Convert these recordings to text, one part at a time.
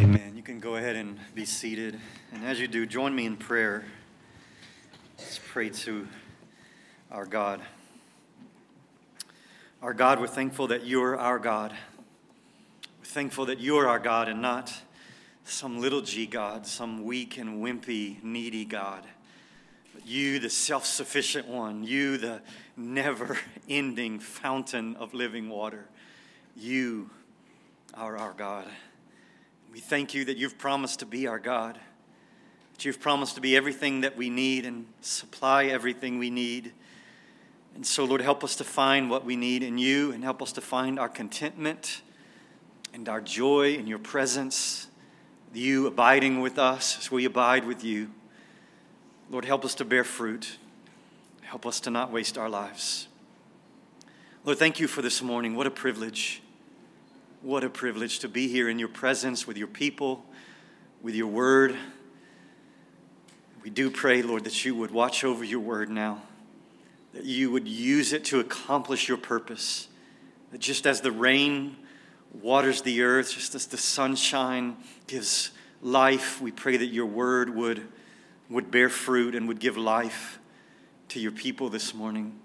Amen. You can go ahead and be seated. And as you do, join me in prayer. Let's pray to our God. Our God, we're thankful that you're our God. We're thankful that you're our God and not some little g God, some weak and wimpy, needy God. But you, the self sufficient one, you, the never ending fountain of living water, you are our God. We thank you that you've promised to be our God, that you've promised to be everything that we need and supply everything we need. And so, Lord, help us to find what we need in you and help us to find our contentment and our joy in your presence, you abiding with us as we abide with you. Lord, help us to bear fruit. Help us to not waste our lives. Lord, thank you for this morning. What a privilege. What a privilege to be here in your presence with your people, with your word. We do pray, Lord, that you would watch over your word now, that you would use it to accomplish your purpose. That just as the rain waters the earth, just as the sunshine gives life, we pray that your word would, would bear fruit and would give life to your people this morning.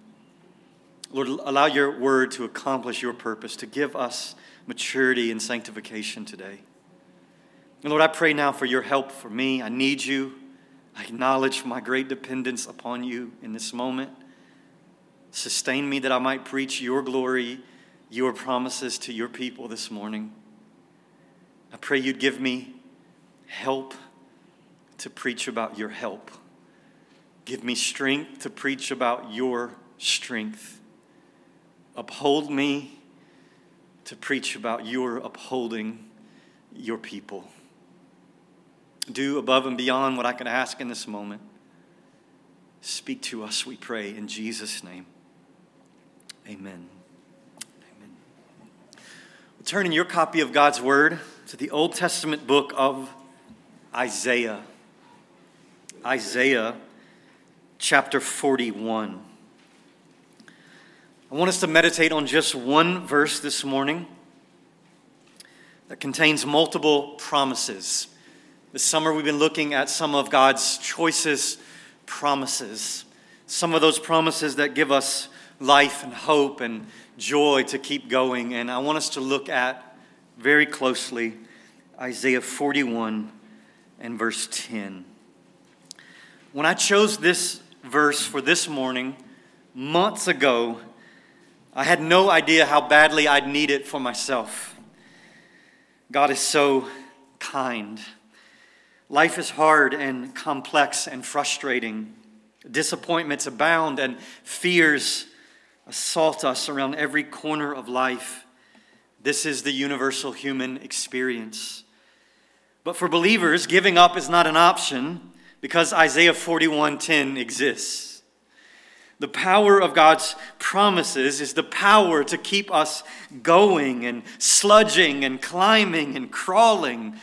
Lord, allow your word to accomplish your purpose, to give us maturity and sanctification today. And Lord, I pray now for your help for me. I need you. I acknowledge my great dependence upon you in this moment. Sustain me that I might preach your glory, your promises to your people this morning. I pray you'd give me help to preach about your help. Give me strength to preach about your strength. Uphold me to preach about your upholding your people. Do above and beyond what I can ask in this moment. Speak to us, we pray, in Jesus' name. Amen. Amen. We'll turn in your copy of God's Word to the Old Testament book of Isaiah. Isaiah chapter 41. I want us to meditate on just one verse this morning that contains multiple promises. This summer, we've been looking at some of God's choicest promises, some of those promises that give us life and hope and joy to keep going. And I want us to look at very closely Isaiah 41 and verse 10. When I chose this verse for this morning months ago, I had no idea how badly I'd need it for myself. God is so kind. Life is hard and complex and frustrating. Disappointments abound and fears assault us around every corner of life. This is the universal human experience. But for believers, giving up is not an option because Isaiah 41:10 exists. The power of God's promises is the power to keep us going and sludging and climbing and crawling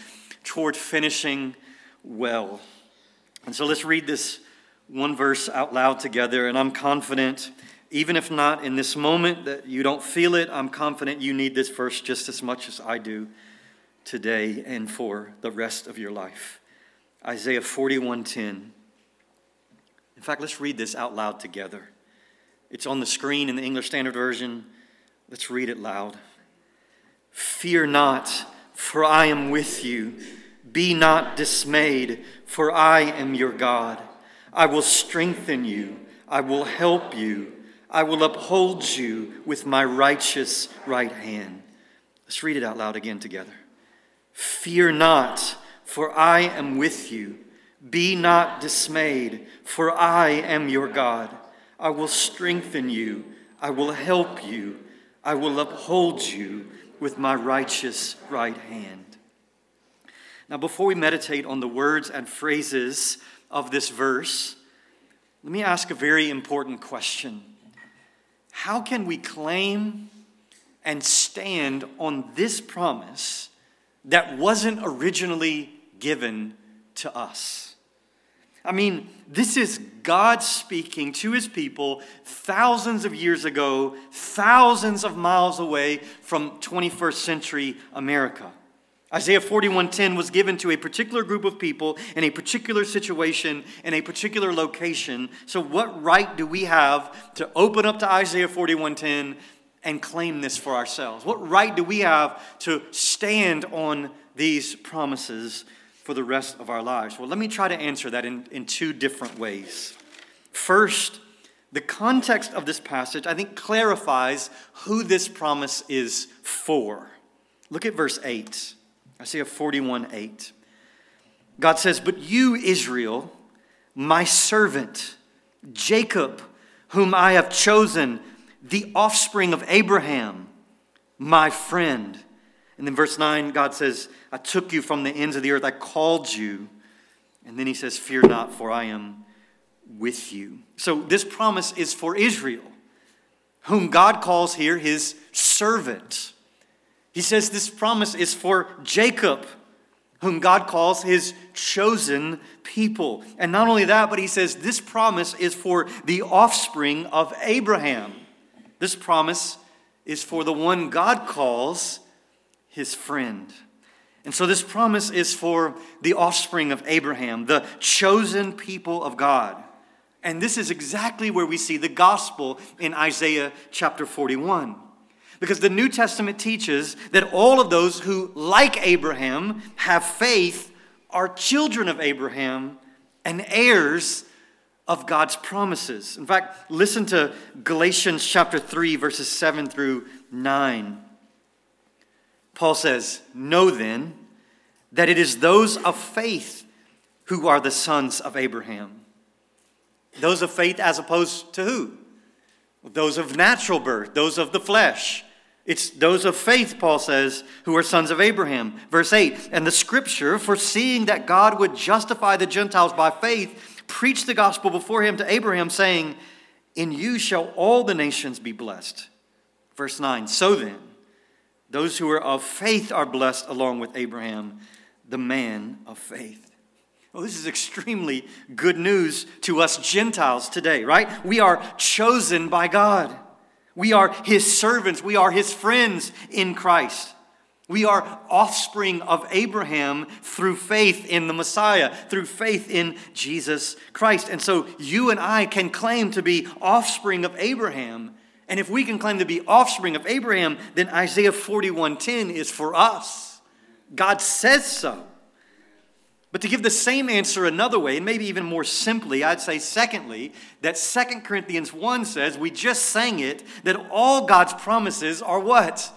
toward finishing well. And so let's read this one verse out loud together. And I'm confident, even if not in this moment that you don't feel it, I'm confident you need this verse just as much as I do today and for the rest of your life. Isaiah 41:10. In fact, let's read this out loud together. It's on the screen in the English Standard Version. Let's read it loud. Fear not, for I am with you. Be not dismayed, for I am your God. I will strengthen you. I will help you. I will uphold you with my righteous right hand. Let's read it out loud again together. Fear not, for I am with you. Be not dismayed, for I am your God. I will strengthen you. I will help you. I will uphold you with my righteous right hand. Now, before we meditate on the words and phrases of this verse, let me ask a very important question How can we claim and stand on this promise that wasn't originally given to us? I mean, this is God speaking to his people thousands of years ago, thousands of miles away from 21st century America. Isaiah 41:10 was given to a particular group of people in a particular situation in a particular location. So what right do we have to open up to Isaiah 41:10 and claim this for ourselves? What right do we have to stand on these promises for the rest of our lives? Well, let me try to answer that in, in two different ways. First, the context of this passage, I think, clarifies who this promise is for. Look at verse 8. I see Isaiah 41 8. God says, But you, Israel, my servant, Jacob, whom I have chosen, the offspring of Abraham, my friend. And then verse 9, God says, I took you from the ends of the earth, I called you. And then he says, Fear not, for I am with you. So this promise is for Israel, whom God calls here his servant. He says this promise is for Jacob, whom God calls his chosen people. And not only that, but he says this promise is for the offspring of Abraham. This promise is for the one God calls his friend. And so this promise is for the offspring of Abraham, the chosen people of God. And this is exactly where we see the gospel in Isaiah chapter 41. Because the New Testament teaches that all of those who, like Abraham, have faith are children of Abraham and heirs of God's promises. In fact, listen to Galatians chapter 3, verses 7 through 9. Paul says, Know then that it is those of faith who are the sons of Abraham. Those of faith as opposed to who? Those of natural birth, those of the flesh. It's those of faith, Paul says, who are sons of Abraham. Verse 8 And the scripture, foreseeing that God would justify the Gentiles by faith, preached the gospel before him to Abraham, saying, In you shall all the nations be blessed. Verse 9 So then, those who are of faith are blessed along with Abraham, the man of faith. Well, this is extremely good news to us Gentiles today, right? We are chosen by God. We are his servants. We are his friends in Christ. We are offspring of Abraham through faith in the Messiah, through faith in Jesus Christ. And so you and I can claim to be offspring of Abraham. And if we can claim to be offspring of Abraham, then Isaiah 41:10 is for us. God says so. But to give the same answer another way, and maybe even more simply, I'd say, secondly, that 2 Corinthians 1 says, we just sang it, that all God's promises are what?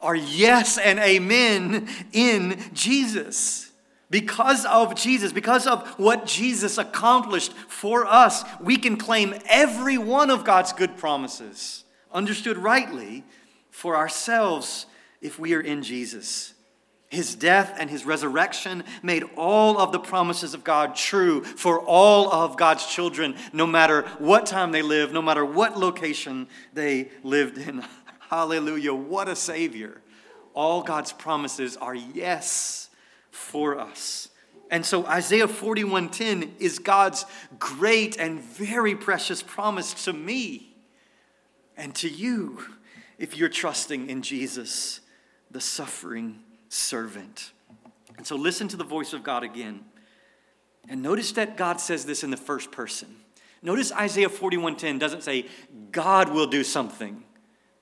Are yes and amen in Jesus. Because of Jesus, because of what Jesus accomplished for us, we can claim every one of God's good promises, understood rightly, for ourselves if we are in Jesus. His death and his resurrection made all of the promises of God true for all of God's children, no matter what time they lived, no matter what location they lived in. Hallelujah. What a Savior. All God's promises are yes for us. And so Isaiah 41:10 is God's great and very precious promise to me and to you if you're trusting in Jesus, the suffering servant. And so listen to the voice of God again. And notice that God says this in the first person. Notice Isaiah 41:10 doesn't say God will do something.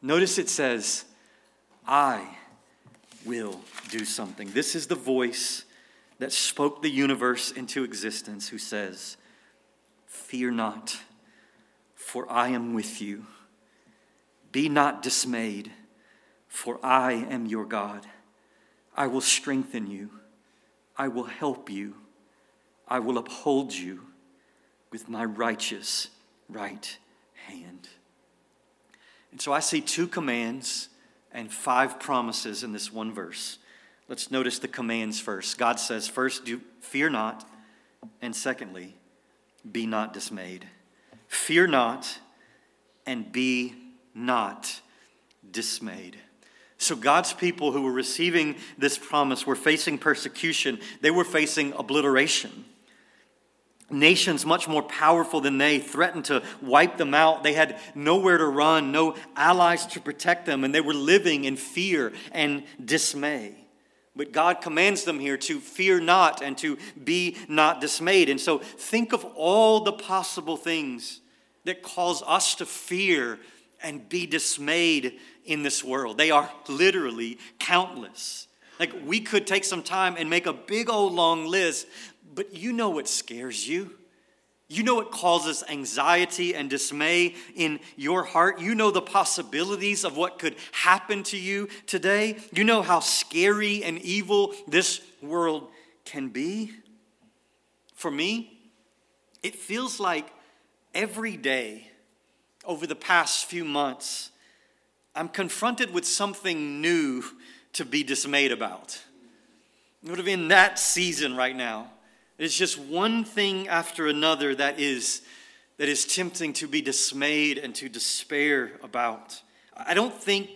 Notice it says I will do something. This is the voice that spoke the universe into existence who says, "Fear not, for I am with you. Be not dismayed, for I am your God." I will strengthen you. I will help you. I will uphold you with my righteous right hand. And so I see two commands and five promises in this one verse. Let's notice the commands first. God says, first, do fear not, and secondly, be not dismayed. Fear not, and be not dismayed. So, God's people who were receiving this promise were facing persecution, they were facing obliteration. Nations much more powerful than they threatened to wipe them out. They had nowhere to run, no allies to protect them, and they were living in fear and dismay. But God commands them here to fear not and to be not dismayed. And so think of all the possible things that cause us to fear and be dismayed in this world. They are literally countless. Like we could take some time and make a big old long list, but you know what scares you. You know what causes anxiety and dismay in your heart. You know the possibilities of what could happen to you today. You know how scary and evil this world can be. For me, it feels like every day over the past few months, I'm confronted with something new to be dismayed about. Would have in that season right now. It's just one thing after another that is, that is tempting to be dismayed and to despair about. I don't think,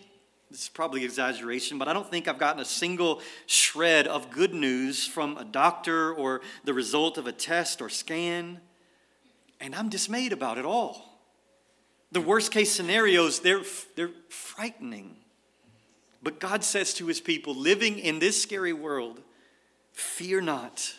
this is probably exaggeration, but I don't think I've gotten a single shred of good news from a doctor or the result of a test or scan, and I'm dismayed about it all. The worst case scenarios, they're, they're frightening. But God says to his people living in this scary world, fear not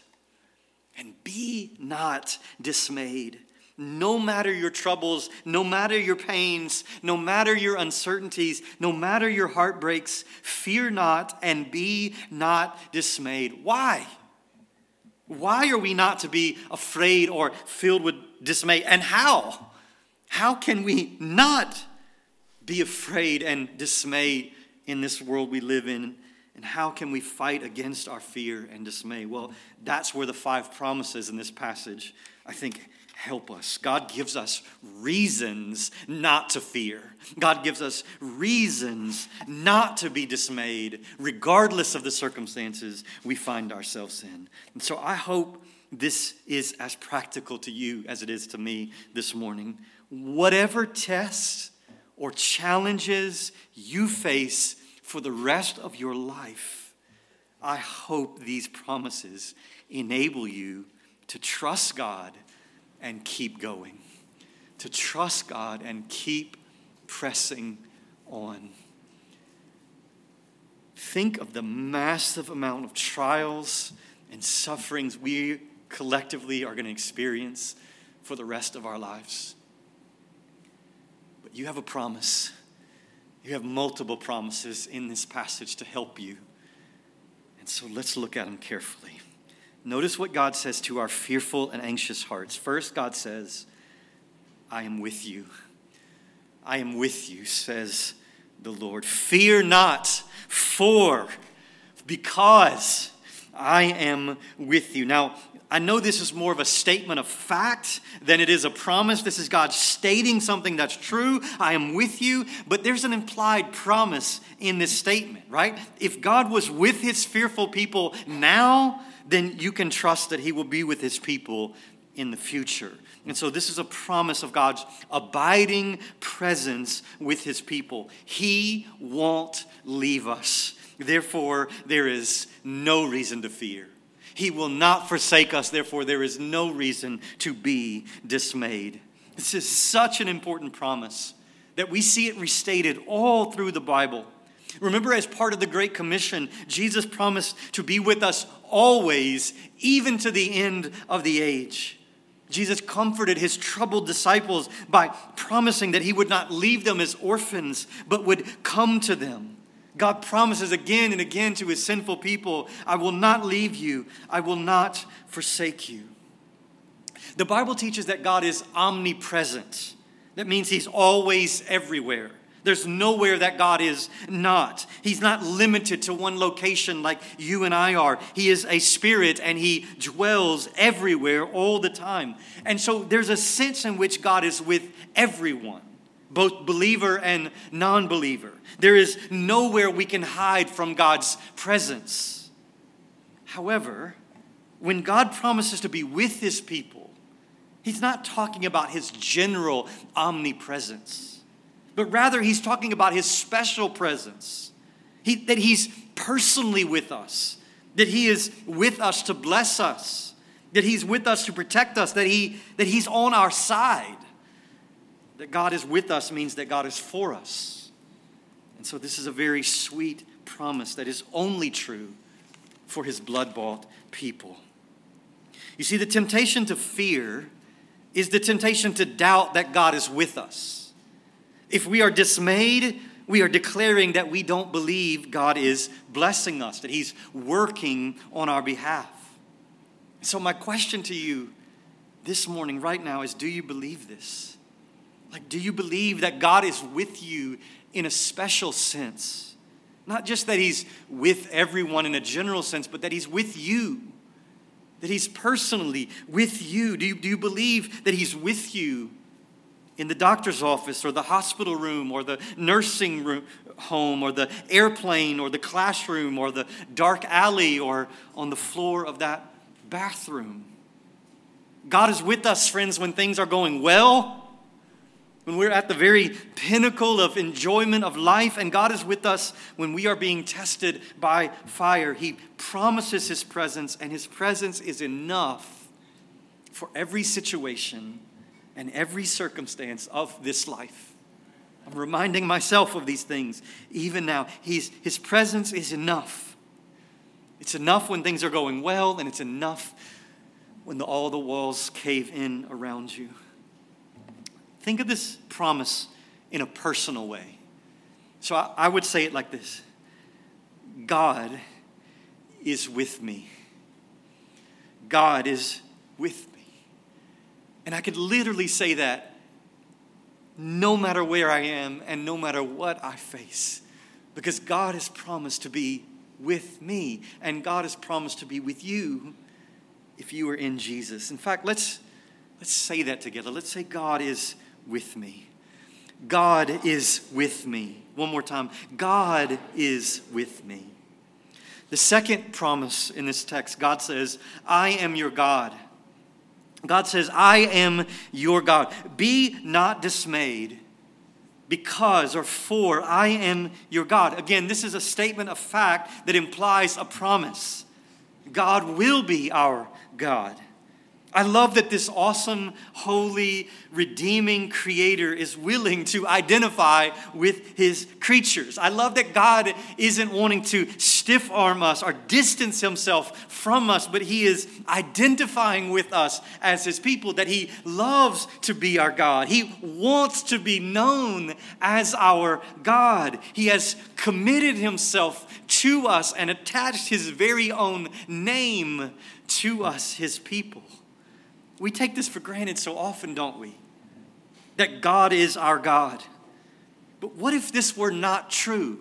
and be not dismayed. No matter your troubles, no matter your pains, no matter your uncertainties, no matter your heartbreaks, fear not and be not dismayed. Why? Why are we not to be afraid or filled with dismay? And how? How can we not be afraid and dismayed in this world we live in and how can we fight against our fear and dismay? Well, that's where the five promises in this passage, I think, help us. God gives us reasons not to fear. God gives us reasons not to be dismayed, regardless of the circumstances we find ourselves in. And so I hope this is as practical to you as it is to me this morning. Whatever tests or challenges you face for the rest of your life, I hope these promises enable you to trust God and keep going, to trust God and keep pressing on. Think of the massive amount of trials and sufferings we collectively are going to experience for the rest of our lives. But you have a promise you have multiple promises in this passage to help you. And so let's look at them carefully. Notice what God says to our fearful and anxious hearts. First, God says, I am with you. I am with you, says the Lord. Fear not, for, because I am with you. Now, I know this is more of a statement of fact than it is a promise. This is God stating something that's true. I am with you. But there's an implied promise in this statement, right? If God was with his fearful people now, then you can trust that he will be with his people in the future. And so, this is a promise of God's abiding presence with his people. He won't leave us. Therefore, there is no reason to fear. He will not forsake us, therefore, there is no reason to be dismayed. This is such an important promise that we see it restated all through the Bible. Remember, as part of the Great Commission, Jesus promised to be with us always, even to the end of the age. Jesus comforted his troubled disciples by promising that he would not leave them as orphans, but would come to them. God promises again and again to his sinful people, I will not leave you, I will not forsake you. The Bible teaches that God is omnipresent. That means he's always everywhere. There's nowhere that God is not. He's not limited to one location like you and I are. He is a spirit and he dwells everywhere all the time. And so there's a sense in which God is with everyone both believer and non believer. There is nowhere we can hide from God's presence. However, when God promises to be with his people, he's not talking about his general omnipresence, but rather he's talking about his special presence. He, that he's personally with us, that he is with us to bless us, that he's with us to protect us, that, he, that he's on our side. That God is with us means that God is for us. And so this is a very sweet promise that is only true for his blood bought people. You see, the temptation to fear is the temptation to doubt that God is with us. If we are dismayed, we are declaring that we don't believe God is blessing us, that He's working on our behalf. So, my question to you this morning, right now, is do you believe this? Like, do you believe that God is with you in a special sense? Not just that He's with everyone in a general sense, but that He's with you that He's personally with you? Do you, do you believe that He's with you in the doctor's office or the hospital room or the nursing room, home or the airplane or the classroom or the dark alley or on the floor of that bathroom? God is with us, friends, when things are going well when we're at the very pinnacle of enjoyment of life, and God is with us when we are being tested by fire. He promises His presence, and His presence is enough for every situation and every circumstance of this life. I'm reminding myself of these things even now. He's, his presence is enough. It's enough when things are going well, and it's enough when the, all the walls cave in around you. Think of this promise in a personal way. So I, I would say it like this God is with me. God is with me. And I could literally say that no matter where I am and no matter what I face, because God has promised to be with me, and God has promised to be with you if you are in Jesus. In fact, let's, let's say that together. Let's say God is with me. God is with me. One more time. God is with me. The second promise in this text, God says, I am your God. God says, I am your God. Be not dismayed because or for I am your God. Again, this is a statement of fact that implies a promise. God will be our God. I love that this awesome, holy, redeeming creator is willing to identify with his creatures. I love that God isn't wanting to stiff arm us or distance himself from us, but he is identifying with us as his people, that he loves to be our God. He wants to be known as our God. He has committed himself to us and attached his very own name to us, his people. We take this for granted so often, don't we? That God is our God. But what if this were not true?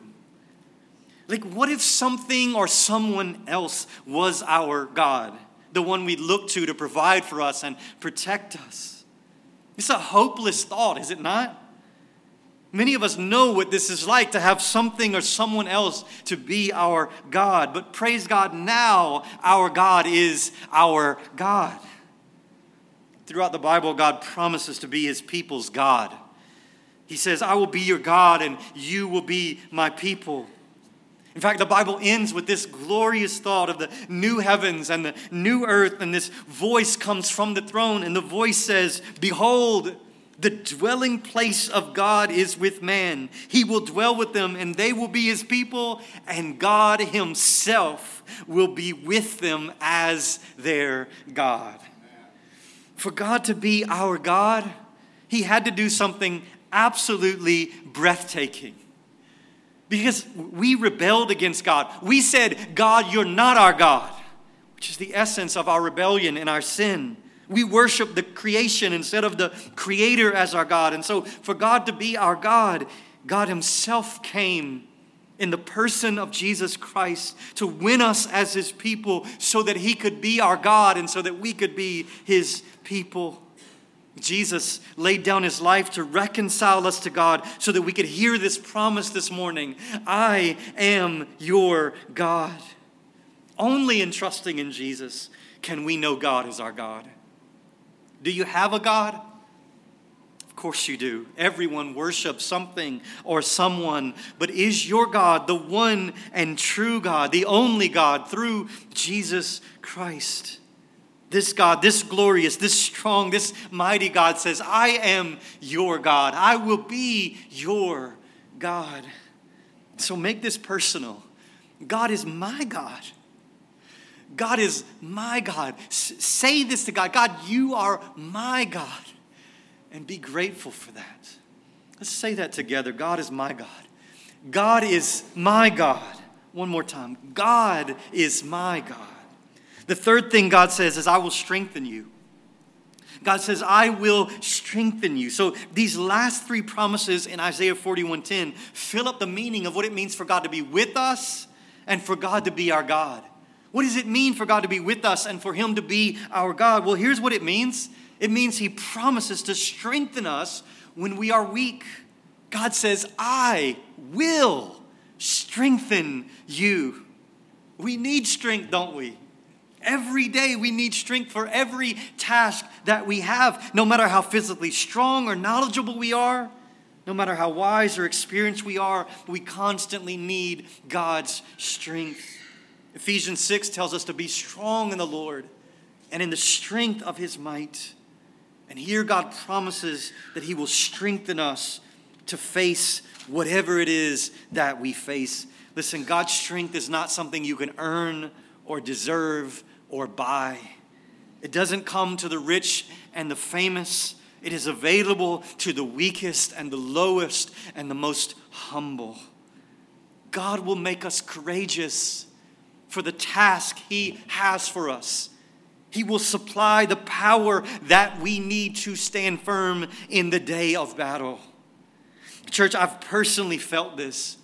Like, what if something or someone else was our God, the one we look to to provide for us and protect us? It's a hopeless thought, is it not? Many of us know what this is like to have something or someone else to be our God. But praise God, now our God is our God. Throughout the Bible, God promises to be his people's God. He says, I will be your God and you will be my people. In fact, the Bible ends with this glorious thought of the new heavens and the new earth, and this voice comes from the throne, and the voice says, Behold, the dwelling place of God is with man. He will dwell with them, and they will be his people, and God himself will be with them as their God for God to be our God, He had to do something absolutely breathtaking. Because we rebelled against God. We said, God, you're not our God, which is the essence of our rebellion and our sin. We worship the creation instead of the creator as our God. And so, for God to be our God, God Himself came in the person of Jesus Christ to win us as His people so that He could be our God and so that we could be His people. Jesus laid down his life to reconcile us to God so that we could hear this promise this morning I am your God. Only in trusting in Jesus can we know God is our God. Do you have a God? Course you do. Everyone worships something or someone, but is your God the one and true God, the only God through Jesus Christ? This God, this glorious, this strong, this mighty God says, I am your God. I will be your God. So make this personal. God is my God. God is my God. S- say this to God God, you are my God. And be grateful for that. Let's say that together. God is my God. God is my God. One more time. God is my God. The third thing God says is, I will strengthen you. God says, I will strengthen you. So these last three promises in Isaiah 41:10 fill up the meaning of what it means for God to be with us and for God to be our God. What does it mean for God to be with us and for Him to be our God? Well, here's what it means it means He promises to strengthen us when we are weak. God says, I will strengthen you. We need strength, don't we? Every day we need strength for every task that we have, no matter how physically strong or knowledgeable we are, no matter how wise or experienced we are, we constantly need God's strength. Ephesians 6 tells us to be strong in the Lord and in the strength of his might. And here God promises that he will strengthen us to face whatever it is that we face. Listen, God's strength is not something you can earn or deserve or buy. It doesn't come to the rich and the famous. It is available to the weakest and the lowest and the most humble. God will make us courageous for the task He has for us. He will supply the power that we need to stand firm in the day of battle. Church, I've personally felt this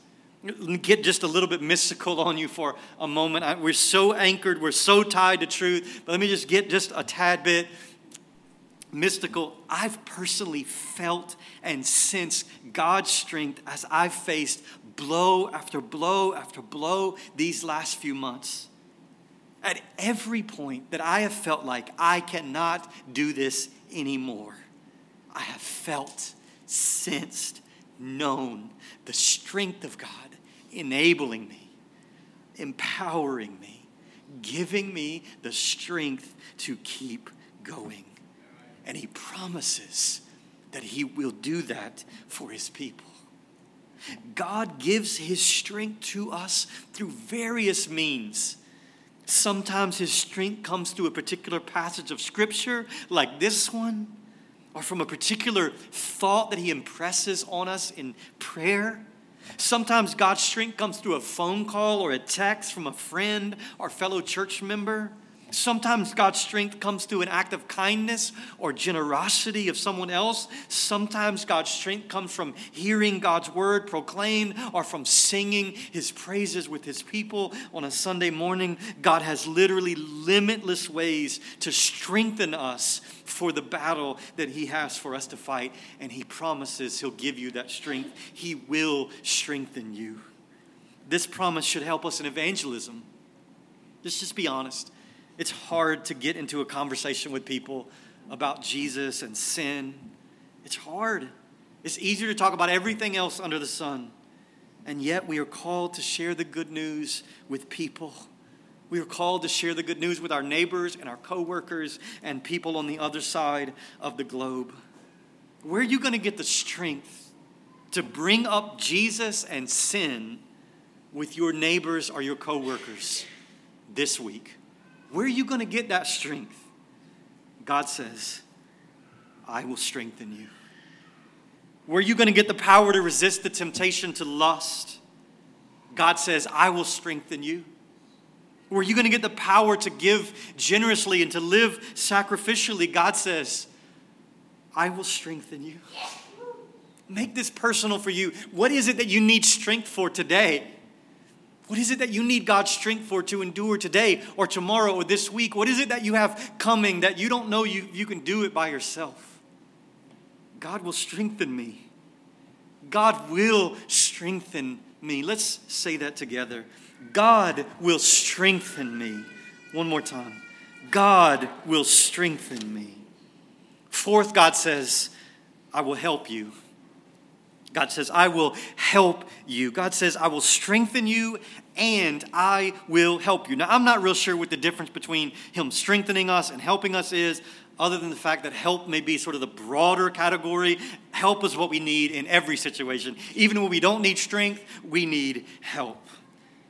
get just a little bit mystical on you for a moment. I, we're so anchored, we're so tied to truth. But let me just get just a tad bit mystical. I've personally felt and sensed God's strength as I've faced blow after blow after blow these last few months. At every point that I have felt like I cannot do this anymore, I have felt, sensed, known the strength of God enabling me, empowering me, giving me the strength to keep going. And He promises that He will do that for His people. God gives His strength to us through various means. Sometimes His strength comes through a particular passage of Scripture, like this one, or from a particular thought that He impresses on us in prayer. Sometimes God's strength comes through a phone call or a text from a friend or fellow church member. Sometimes God's strength comes through an act of kindness or generosity of someone else. Sometimes God's strength comes from hearing God's word proclaimed or from singing his praises with his people on a Sunday morning. God has literally limitless ways to strengthen us for the battle that he has for us to fight. And he promises he'll give you that strength, he will strengthen you. This promise should help us in evangelism. Let's just be honest. It's hard to get into a conversation with people about Jesus and sin. It's hard. It's easier to talk about everything else under the sun. And yet, we are called to share the good news with people. We are called to share the good news with our neighbors and our coworkers and people on the other side of the globe. Where are you going to get the strength to bring up Jesus and sin with your neighbors or your coworkers this week? Where are you going to get that strength? God says, I will strengthen you. Where are you going to get the power to resist the temptation to lust? God says, I will strengthen you. Where are you going to get the power to give generously and to live sacrificially? God says, I will strengthen you. Make this personal for you. What is it that you need strength for today? What is it that you need God's strength for to endure today or tomorrow or this week? What is it that you have coming that you don't know you, you can do it by yourself? God will strengthen me. God will strengthen me. Let's say that together. God will strengthen me. One more time. God will strengthen me. Fourth, God says, I will help you. God says, I will help you. God says, I will strengthen you and I will help you. Now, I'm not real sure what the difference between Him strengthening us and helping us is, other than the fact that help may be sort of the broader category. Help is what we need in every situation. Even when we don't need strength, we need help.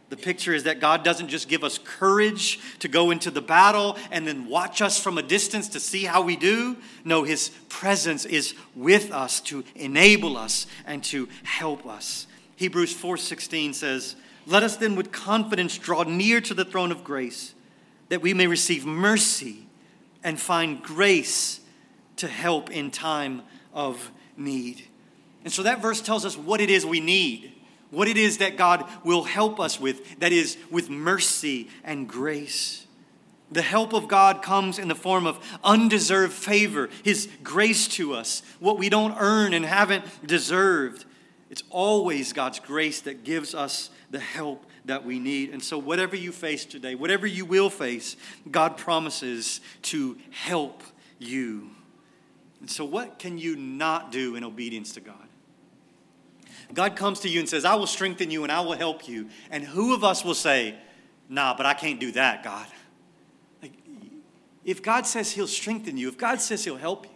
The picture is that God doesn't just give us courage to go into the battle and then watch us from a distance to see how we do. No, His presence is with us to enable us and to help us. Hebrews 4:16 says, "Let us then with confidence draw near to the throne of grace, that we may receive mercy and find grace to help in time of need." And so that verse tells us what it is we need what it is that God will help us with, that is, with mercy and grace. The help of God comes in the form of undeserved favor, His grace to us, what we don't earn and haven't deserved. It's always God's grace that gives us the help that we need. And so, whatever you face today, whatever you will face, God promises to help you. And so, what can you not do in obedience to God? God comes to you and says, I will strengthen you and I will help you. And who of us will say, Nah, but I can't do that, God? Like, if God says He'll strengthen you, if God says He'll help you,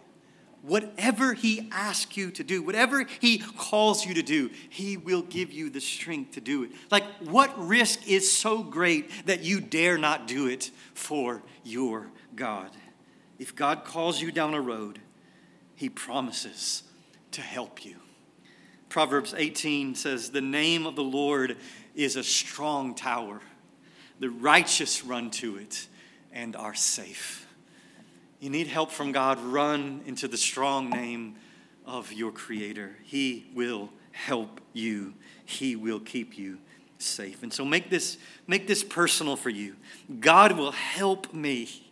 whatever He asks you to do, whatever He calls you to do, He will give you the strength to do it. Like, what risk is so great that you dare not do it for your God? If God calls you down a road, He promises to help you. Proverbs 18 says, The name of the Lord is a strong tower. The righteous run to it and are safe. You need help from God, run into the strong name of your Creator. He will help you, He will keep you safe. And so make this, make this personal for you. God will help me.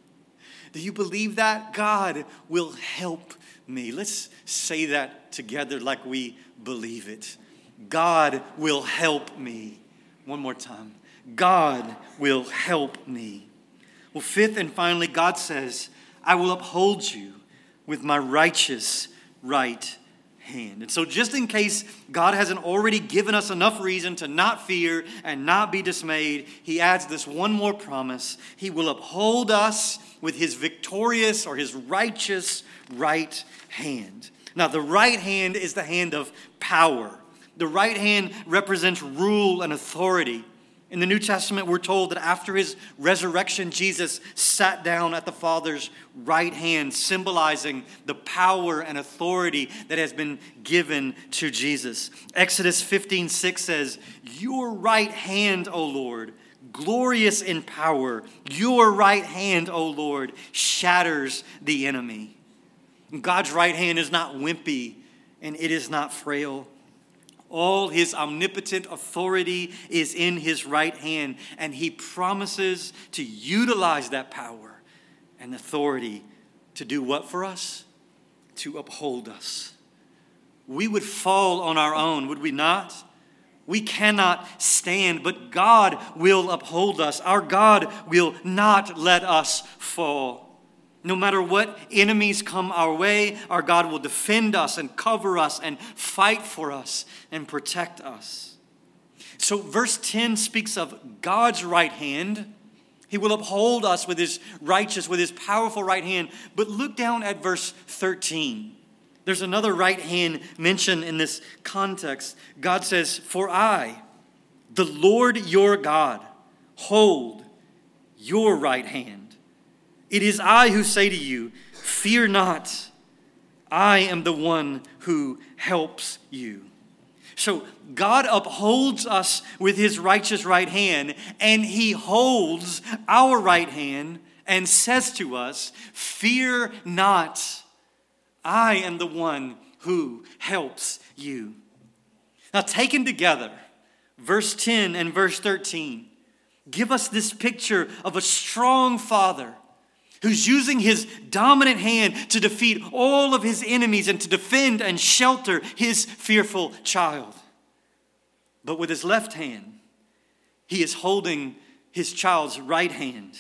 Do you believe that? God will help me. Let's say that together like we believe it. God will help me. One more time. God will help me. Well, fifth and finally, God says, I will uphold you with my righteous right hand. And so, just in case God hasn't already given us enough reason to not fear and not be dismayed, He adds this one more promise He will uphold us with His victorious or His righteous right hand. Now, the right hand is the hand of power. The right hand represents rule and authority. In the New Testament, we're told that after his resurrection, Jesus sat down at the Father's right hand, symbolizing the power and authority that has been given to Jesus. Exodus 15 6 says, Your right hand, O Lord, glorious in power, your right hand, O Lord, shatters the enemy. God's right hand is not wimpy and it is not frail. All his omnipotent authority is in his right hand, and he promises to utilize that power and authority to do what for us? To uphold us. We would fall on our own, would we not? We cannot stand, but God will uphold us. Our God will not let us fall. No matter what enemies come our way, our God will defend us and cover us and fight for us and protect us. So, verse 10 speaks of God's right hand. He will uphold us with his righteous, with his powerful right hand. But look down at verse 13. There's another right hand mentioned in this context. God says, For I, the Lord your God, hold your right hand it is I who say to you, Fear not, I am the one who helps you. So God upholds us with his righteous right hand, and he holds our right hand and says to us, Fear not, I am the one who helps you. Now, taken together, verse 10 and verse 13 give us this picture of a strong father who's using his dominant hand to defeat all of his enemies and to defend and shelter his fearful child. But with his left hand, he is holding his child's right hand.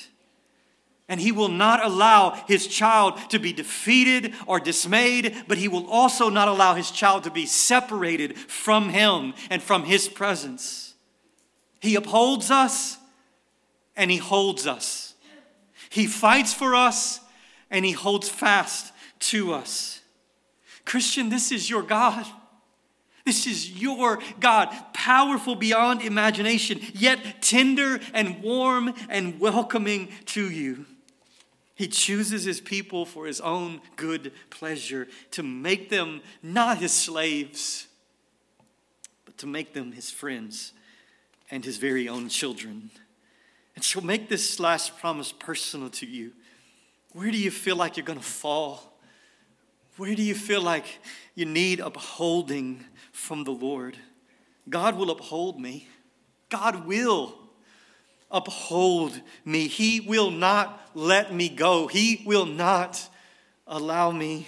And he will not allow his child to be defeated or dismayed, but he will also not allow his child to be separated from him and from his presence. He upholds us and he holds us. He fights for us and He holds fast to us. Christian, this is your God. This is your God, powerful beyond imagination, yet tender and warm and welcoming to you. He chooses his people for his own good pleasure to make them not his slaves, but to make them his friends and his very own children. And so make this last promise personal to you. Where do you feel like you're going to fall? Where do you feel like you need upholding from the Lord? God will uphold me. God will uphold me. He will not let me go. He will not allow me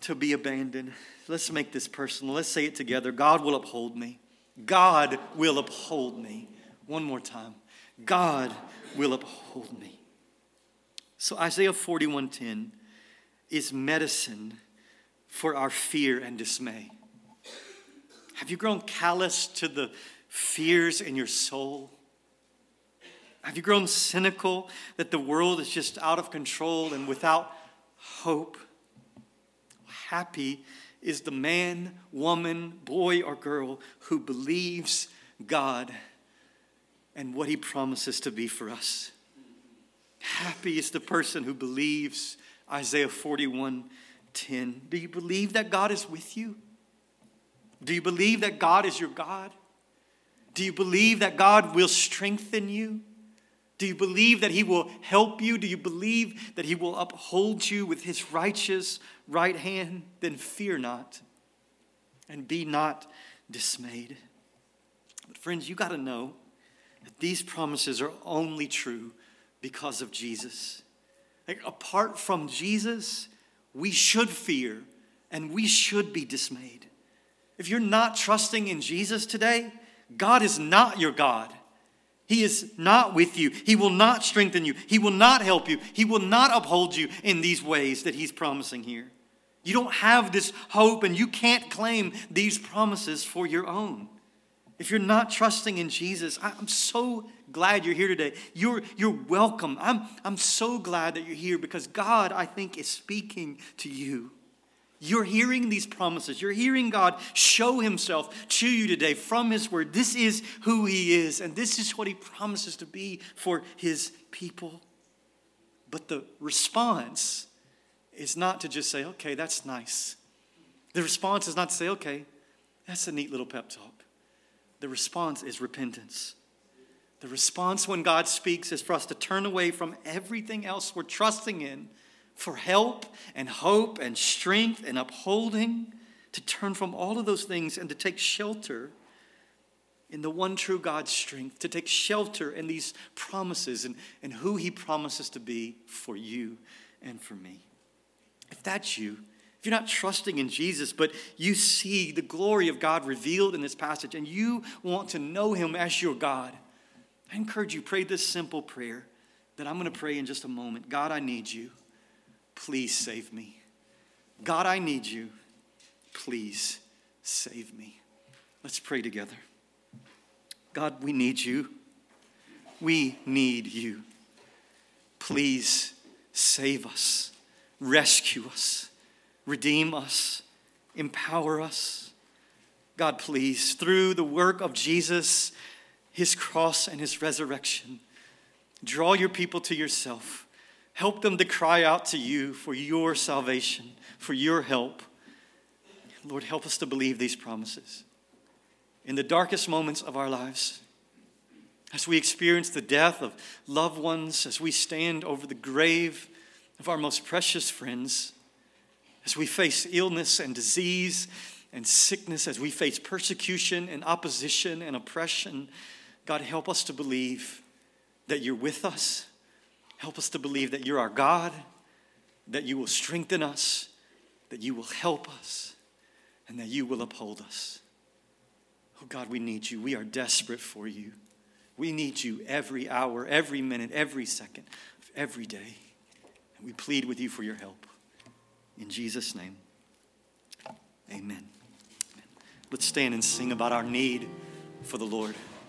to be abandoned. Let's make this personal. Let's say it together. God will uphold me. God will uphold me. One more time. God will uphold me. So Isaiah 41:10 is medicine for our fear and dismay. Have you grown callous to the fears in your soul? Have you grown cynical that the world is just out of control and without hope? Happy is the man, woman, boy, or girl who believes God and what he promises to be for us. Happy is the person who believes Isaiah 41 10. Do you believe that God is with you? Do you believe that God is your God? Do you believe that God will strengthen you? Do you believe that He will help you? Do you believe that He will uphold you with His righteous right hand? Then fear not and be not dismayed. But, friends, you got to know these promises are only true because of Jesus. Like, apart from Jesus, we should fear and we should be dismayed. If you're not trusting in Jesus today, God is not your God. He is not with you. He will not strengthen you. He will not help you. He will not uphold you in these ways that He's promising here. You don't have this hope and you can't claim these promises for your own. If you're not trusting in Jesus, I'm so glad you're here today. You're, you're welcome. I'm, I'm so glad that you're here because God, I think, is speaking to you. You're hearing these promises. You're hearing God show himself to you today from his word. This is who he is, and this is what he promises to be for his people. But the response is not to just say, okay, that's nice. The response is not to say, okay, that's a neat little pep talk. The response is repentance. The response when God speaks is for us to turn away from everything else we're trusting in for help and hope and strength and upholding, to turn from all of those things and to take shelter in the one true God's strength, to take shelter in these promises and, and who He promises to be for you and for me. If that's you, if you're not trusting in Jesus, but you see the glory of God revealed in this passage and you want to know Him as your God, I encourage you, pray this simple prayer that I'm going to pray in just a moment. God, I need you. Please save me. God, I need you. Please save me. Let's pray together. God, we need you. We need you. Please save us, rescue us, redeem us, empower us. God, please, through the work of Jesus, his cross, and his resurrection, draw your people to yourself. Help them to cry out to you for your salvation, for your help. Lord, help us to believe these promises. In the darkest moments of our lives, as we experience the death of loved ones, as we stand over the grave of our most precious friends, as we face illness and disease and sickness, as we face persecution and opposition and oppression, God, help us to believe that you're with us Help us to believe that you're our God, that you will strengthen us, that you will help us, and that you will uphold us. Oh God, we need you. We are desperate for you. We need you every hour, every minute, every second of every day. And we plead with you for your help. In Jesus' name, amen. Let's stand and sing about our need for the Lord.